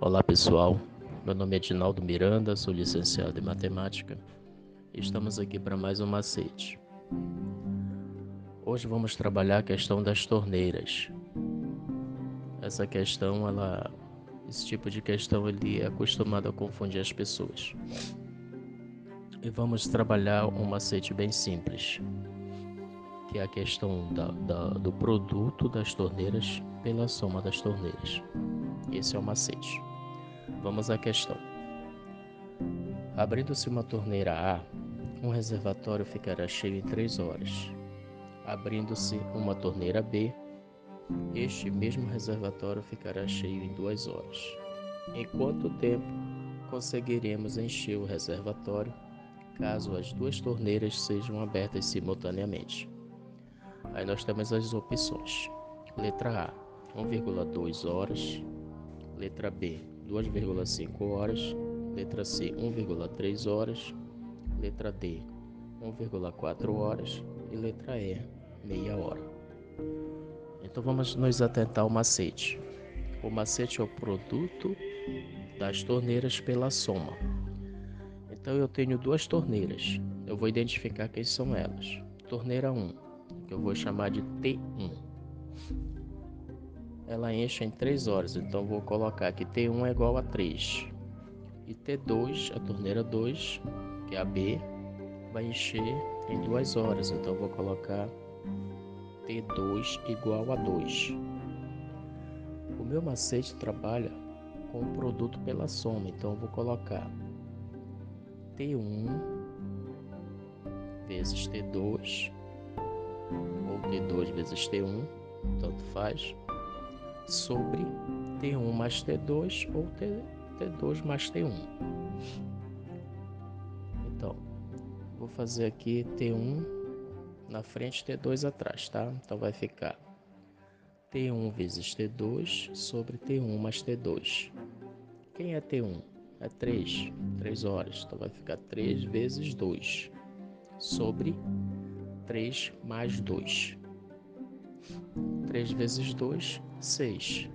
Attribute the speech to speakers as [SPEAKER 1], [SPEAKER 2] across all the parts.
[SPEAKER 1] Olá pessoal, meu nome é Dinaldo Miranda, sou licenciado em Matemática estamos aqui para mais um macete. Hoje vamos trabalhar a questão das torneiras. Essa questão, ela, esse tipo de questão ele é acostumado a confundir as pessoas. E vamos trabalhar um macete bem simples, que é a questão da, da, do produto das torneiras pela soma das torneiras. Esse é o macete. Vamos à questão. Abrindo-se uma torneira A, um reservatório ficará cheio em 3 horas. Abrindo-se uma torneira B, este mesmo reservatório ficará cheio em 2 horas. Em quanto tempo conseguiremos encher o reservatório caso as duas torneiras sejam abertas simultaneamente? Aí nós temos as opções. Letra A, 1,2 horas. Letra B, 2,5 horas. Letra C, 1,3 horas. Letra D, 1,4 horas. E letra E, meia hora. Então vamos nos atentar ao macete. O macete é o produto das torneiras pela soma. Então eu tenho duas torneiras. Eu vou identificar quem são elas. Torneira 1, que eu vou chamar de T1 ela enche em 3 horas, então vou colocar que T1 é igual a 3. E T2, a torneira 2, que é a B, vai encher em 2 horas, então vou colocar T2 igual a 2. O meu macete trabalha com o produto pela soma, então vou colocar T1 vezes T2 ou T2 vezes T1, tanto faz sobre T1 mais T2 ou T2 mais T1. Então, vou fazer aqui T1 na frente, T2 atrás, tá? Então vai ficar T1 vezes T2 sobre T1 mais T2. Quem é T1? É 3, 3 horas. Então vai ficar 3 vezes 2 sobre 3 mais 2. 3 vezes 2, 6.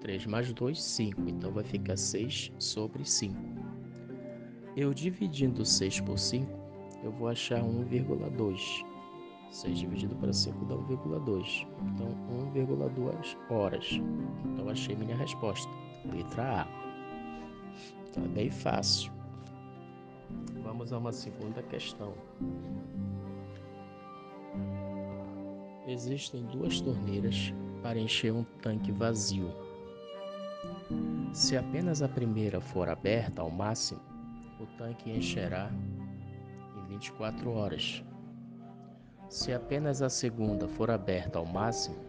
[SPEAKER 1] 3 mais 2, 5. Então vai ficar 6 sobre 5. Eu dividindo 6 por 5, eu vou achar 1,2. 6 dividido para 5 dá 1,2. Então 1,2 horas. Então achei minha resposta. Letra A. Então é bem fácil. Vamos a uma segunda questão. Existem duas torneiras para encher um tanque vazio. Se apenas a primeira for aberta ao máximo, o tanque encherá em 24 horas. Se apenas a segunda for aberta ao máximo,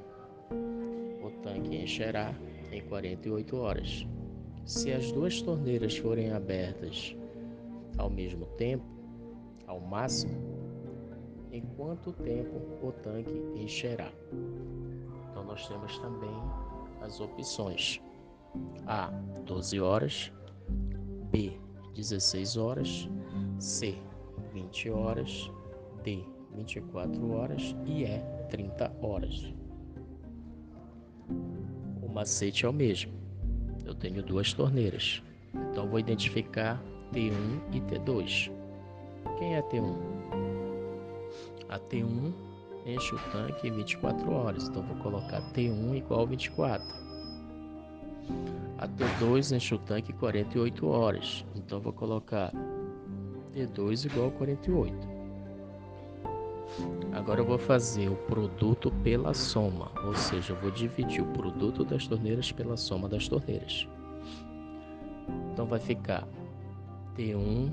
[SPEAKER 1] o tanque encherá em 48 horas. Se as duas torneiras forem abertas ao mesmo tempo, ao máximo, em quanto tempo o tanque encherá. Então nós temos também as opções: A 12 horas, B 16 horas, C 20 horas, D 24 horas e E 30 horas. O macete é o mesmo. Eu tenho duas torneiras. Então vou identificar T1 e T2. Quem é T1? A T1 enche o tanque em 24 horas, então vou colocar T1 igual a 24. A T2 enche o tanque em 48 horas, então vou colocar T2 igual a 48. Agora eu vou fazer o produto pela soma, ou seja, eu vou dividir o produto das torneiras pela soma das torneiras. Então vai ficar T1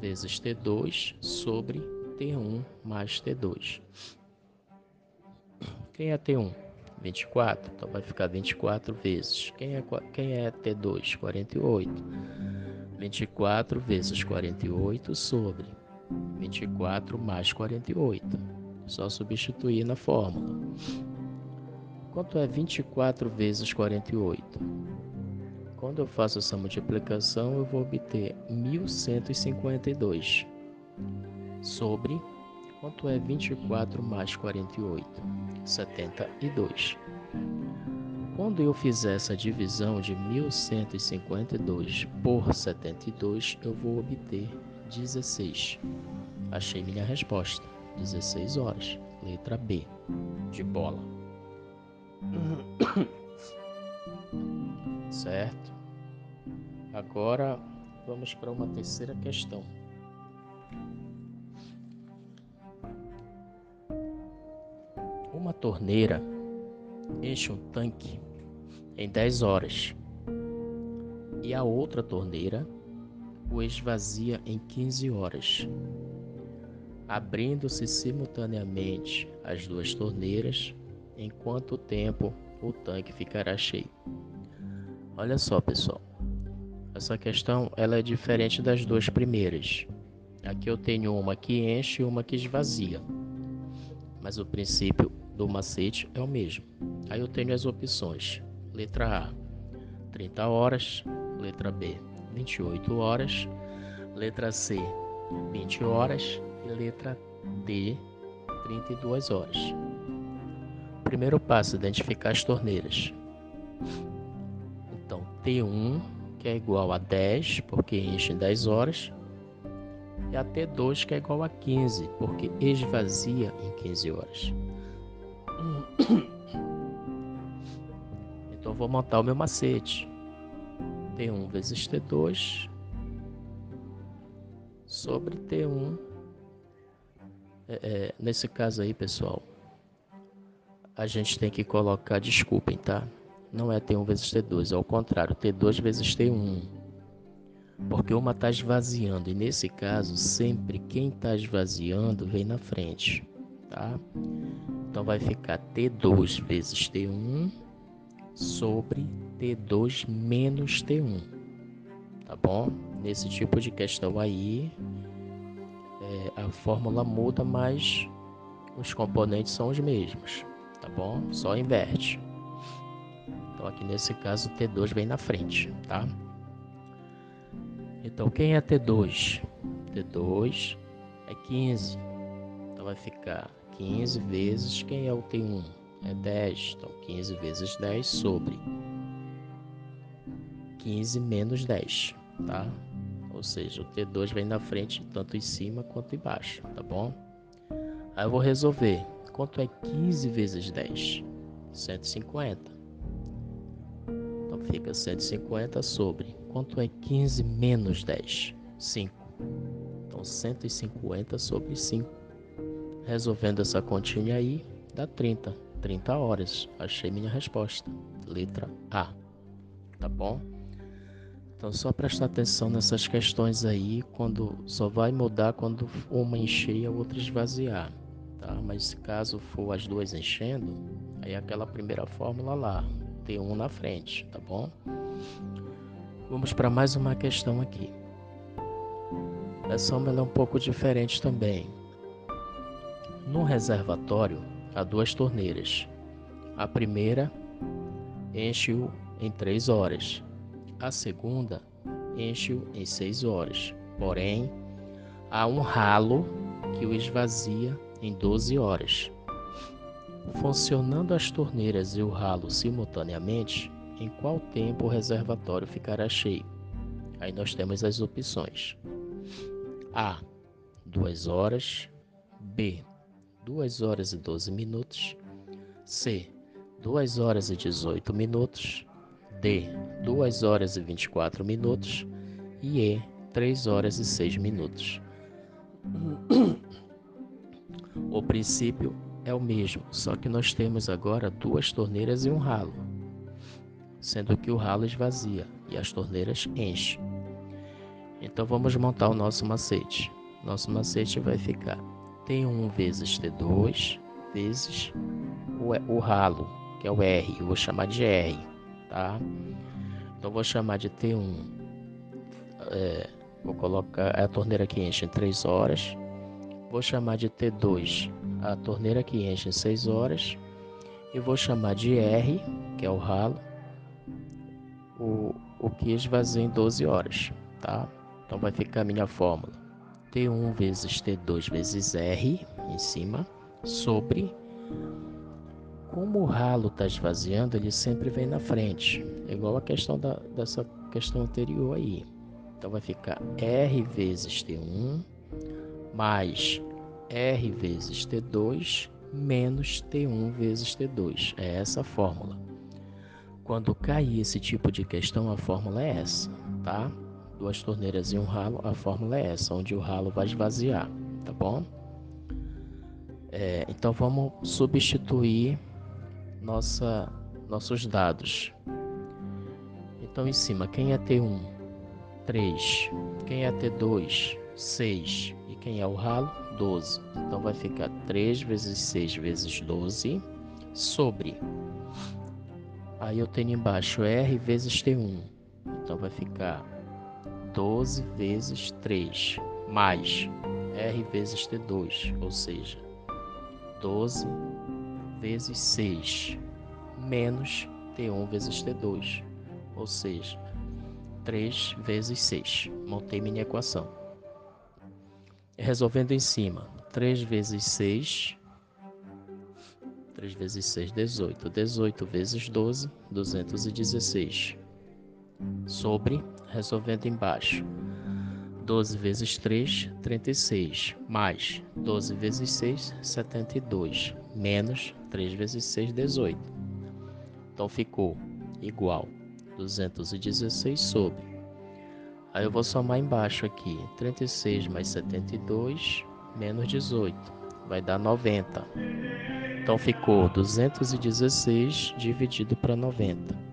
[SPEAKER 1] vezes T2 sobre T1 mais T2. Quem é T1? 24, então vai ficar 24 vezes. Quem é, quem é T2? 48. 24 vezes 48 sobre 24 mais 48. Só substituir na fórmula. Quanto é 24 vezes 48? Quando eu faço essa multiplicação, eu vou obter 1152 sobre quanto é 24 mais 48? 72. Quando eu fizer essa divisão de 1152 por 72, eu vou obter 16. Achei minha resposta. 16 horas. Letra B. De bola. Certo? Agora vamos para uma terceira questão. Uma torneira enche um tanque em 10 horas e a outra torneira o esvazia em 15 horas. Abrindo-se simultaneamente as duas torneiras, em quanto tempo o tanque ficará cheio? Olha só, pessoal. Essa questão ela é diferente das duas primeiras. Aqui eu tenho uma que enche e uma que esvazia. Mas o princípio do macete é o mesmo. Aí eu tenho as opções. Letra A, 30 horas. Letra B, 28 horas. Letra C, 20 horas. E letra D, 32 horas. Primeiro passo, identificar as torneiras. Então, T1, que é igual a 10, porque enche em 10 horas. E a T2, que é igual a 15, porque esvazia em 15 horas. Então vou montar o meu macete. T1 vezes T2 sobre T1. É, é, nesse caso aí, pessoal, a gente tem que colocar, desculpem, tá? Não é T1 vezes T2, é o contrário, T2 vezes T1. Porque uma está esvaziando, e nesse caso, sempre quem está esvaziando vem na frente, tá? Então vai ficar T2 vezes T1 sobre T2 menos T1. Tá bom? Nesse tipo de questão aí, é, a fórmula muda, mas os componentes são os mesmos. Tá bom? Só inverte. Então aqui nesse caso T2 vem na frente, tá? Então quem é T2? T2 é 15. Então vai ficar 15 vezes quem é o T1? É 10. Então 15 vezes 10 sobre 15 menos 10, tá? Ou seja, o T2 vem na frente tanto em cima quanto embaixo, tá bom? Aí eu vou resolver. Quanto é 15 vezes 10? 150. Então fica 150 sobre. Quanto é 15 menos 10? 5. Então 150 sobre 5. Resolvendo essa continha aí, dá 30. 30 horas. Achei minha resposta. Letra A. Tá bom? Então só prestar atenção nessas questões aí, quando só vai mudar quando uma encher e a outra esvaziar, tá? Mas caso for as duas enchendo, aí é aquela primeira fórmula lá, tem um na frente, tá bom? Vamos para mais uma questão aqui. Essa é um pouco diferente também. No reservatório há duas torneiras. A primeira enche-o em três horas a segunda enche-o em seis horas. Porém, há um ralo que o esvazia em 12 horas. Funcionando as torneiras e o ralo simultaneamente, em qual tempo o reservatório ficará cheio? Aí nós temos as opções: A. 2 horas. B. 2 horas e 12 minutos. C. 2 horas e 18 minutos. D, 2 horas e 24 minutos e E, 3 horas e 6 minutos. O princípio é o mesmo, só que nós temos agora duas torneiras e um ralo, sendo que o ralo esvazia e as torneiras enchem. Então vamos montar o nosso macete. Nosso macete vai ficar T1 vezes T2 vezes o, o ralo, que é o R, eu vou chamar de R tá? Então vou chamar de T1. É, vou colocar a torneira que enche em 3 horas. Vou chamar de T2 a torneira que enche em 6 horas. E vou chamar de R, que é o ralo, o, o que esvazia em 12 horas, tá? Então vai ficar a minha fórmula. T1 vezes T2 vezes R em cima sobre como o ralo está esvaziando, ele sempre vem na frente. É igual a questão da, dessa questão anterior aí. Então vai ficar R vezes T1 mais R vezes T2 menos T1 vezes T2. É essa a fórmula. Quando cair esse tipo de questão, a fórmula é essa, tá? Duas torneiras e um ralo, a fórmula é essa, onde o ralo vai esvaziar, tá bom? É, então vamos substituir nossa, nossos dados. Então em cima, quem é T1? 3. Quem é T2? 6. E quem é o ralo? 12. Então vai ficar 3 vezes 6 vezes 12 sobre. Aí eu tenho embaixo R vezes T1. Então vai ficar 12 vezes 3 mais R vezes T2, ou seja, 12 vezes 6 menos T1 vezes T2, ou seja, 3 vezes 6. Montei minha equação. Resolvendo em cima, 3 vezes 6, 3 vezes 6, 18. 18 vezes 12, 216. Sobre, resolvendo embaixo, 12 vezes 3, 36, mais 12 vezes 6, 72, menos 3 vezes 6, 18. Então ficou igual 216 sobre. Aí eu vou somar embaixo aqui, 36 mais 72, menos 18, vai dar 90. Então ficou 216 dividido para 90.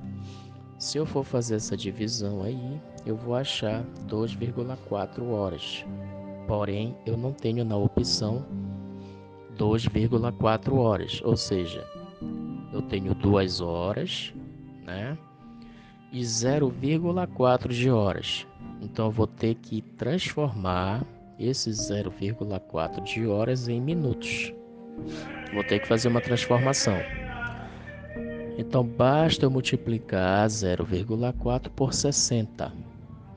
[SPEAKER 1] Se eu for fazer essa divisão aí, eu vou achar 2,4 horas. Porém, eu não tenho na opção 2,4 horas, ou seja, eu tenho 2 horas, né? E 0,4 de horas. Então eu vou ter que transformar esse 0,4 de horas em minutos. Vou ter que fazer uma transformação. Então basta eu multiplicar 0,4 por 60,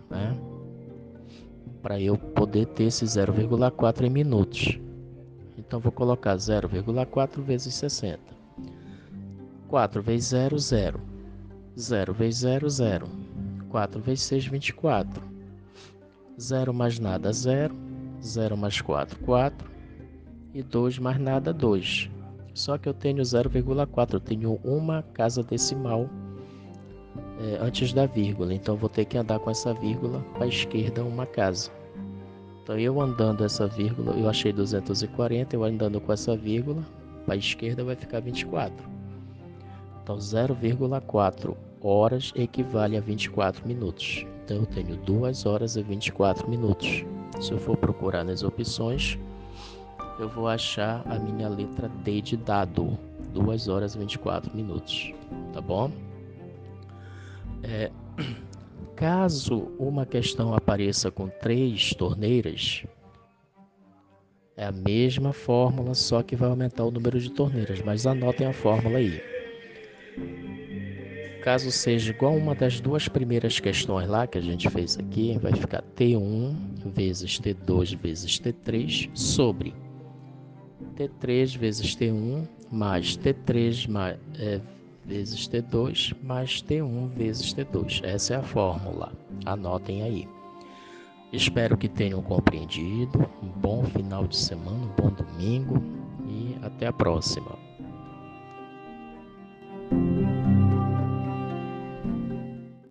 [SPEAKER 1] né? Para eu poder ter esse 0,4 em minutos. Então vou colocar 0,4 vezes 60. 4 vezes 0, 0. 0 vezes 0, 0. 4 vezes 6, 24. 0 mais nada, 0. 0 mais 4, 4. E 2 mais nada, 2. Só que eu tenho 0,4, eu tenho uma casa decimal é, antes da vírgula, então vou ter que andar com essa vírgula para a esquerda uma casa. Então eu andando essa vírgula, eu achei 240, eu andando com essa vírgula, para a esquerda vai ficar 24. Então 0,4 horas equivale a 24 minutos. Então eu tenho 2 horas e 24 minutos. Se eu for procurar nas opções, eu vou achar a minha letra D de dado, 2 horas e 24 minutos, tá bom? É, caso uma questão apareça com três torneiras, é a mesma fórmula, só que vai aumentar o número de torneiras, mas anotem a fórmula aí. Caso seja igual uma das duas primeiras questões lá que a gente fez aqui, vai ficar T1 vezes T2 vezes T3 sobre T3 vezes T1 mais T3 mais, é, vezes T2 mais T1 vezes T2. Essa é a fórmula. Anotem aí. Espero que tenham compreendido. Um bom final de semana, um bom domingo e até a próxima.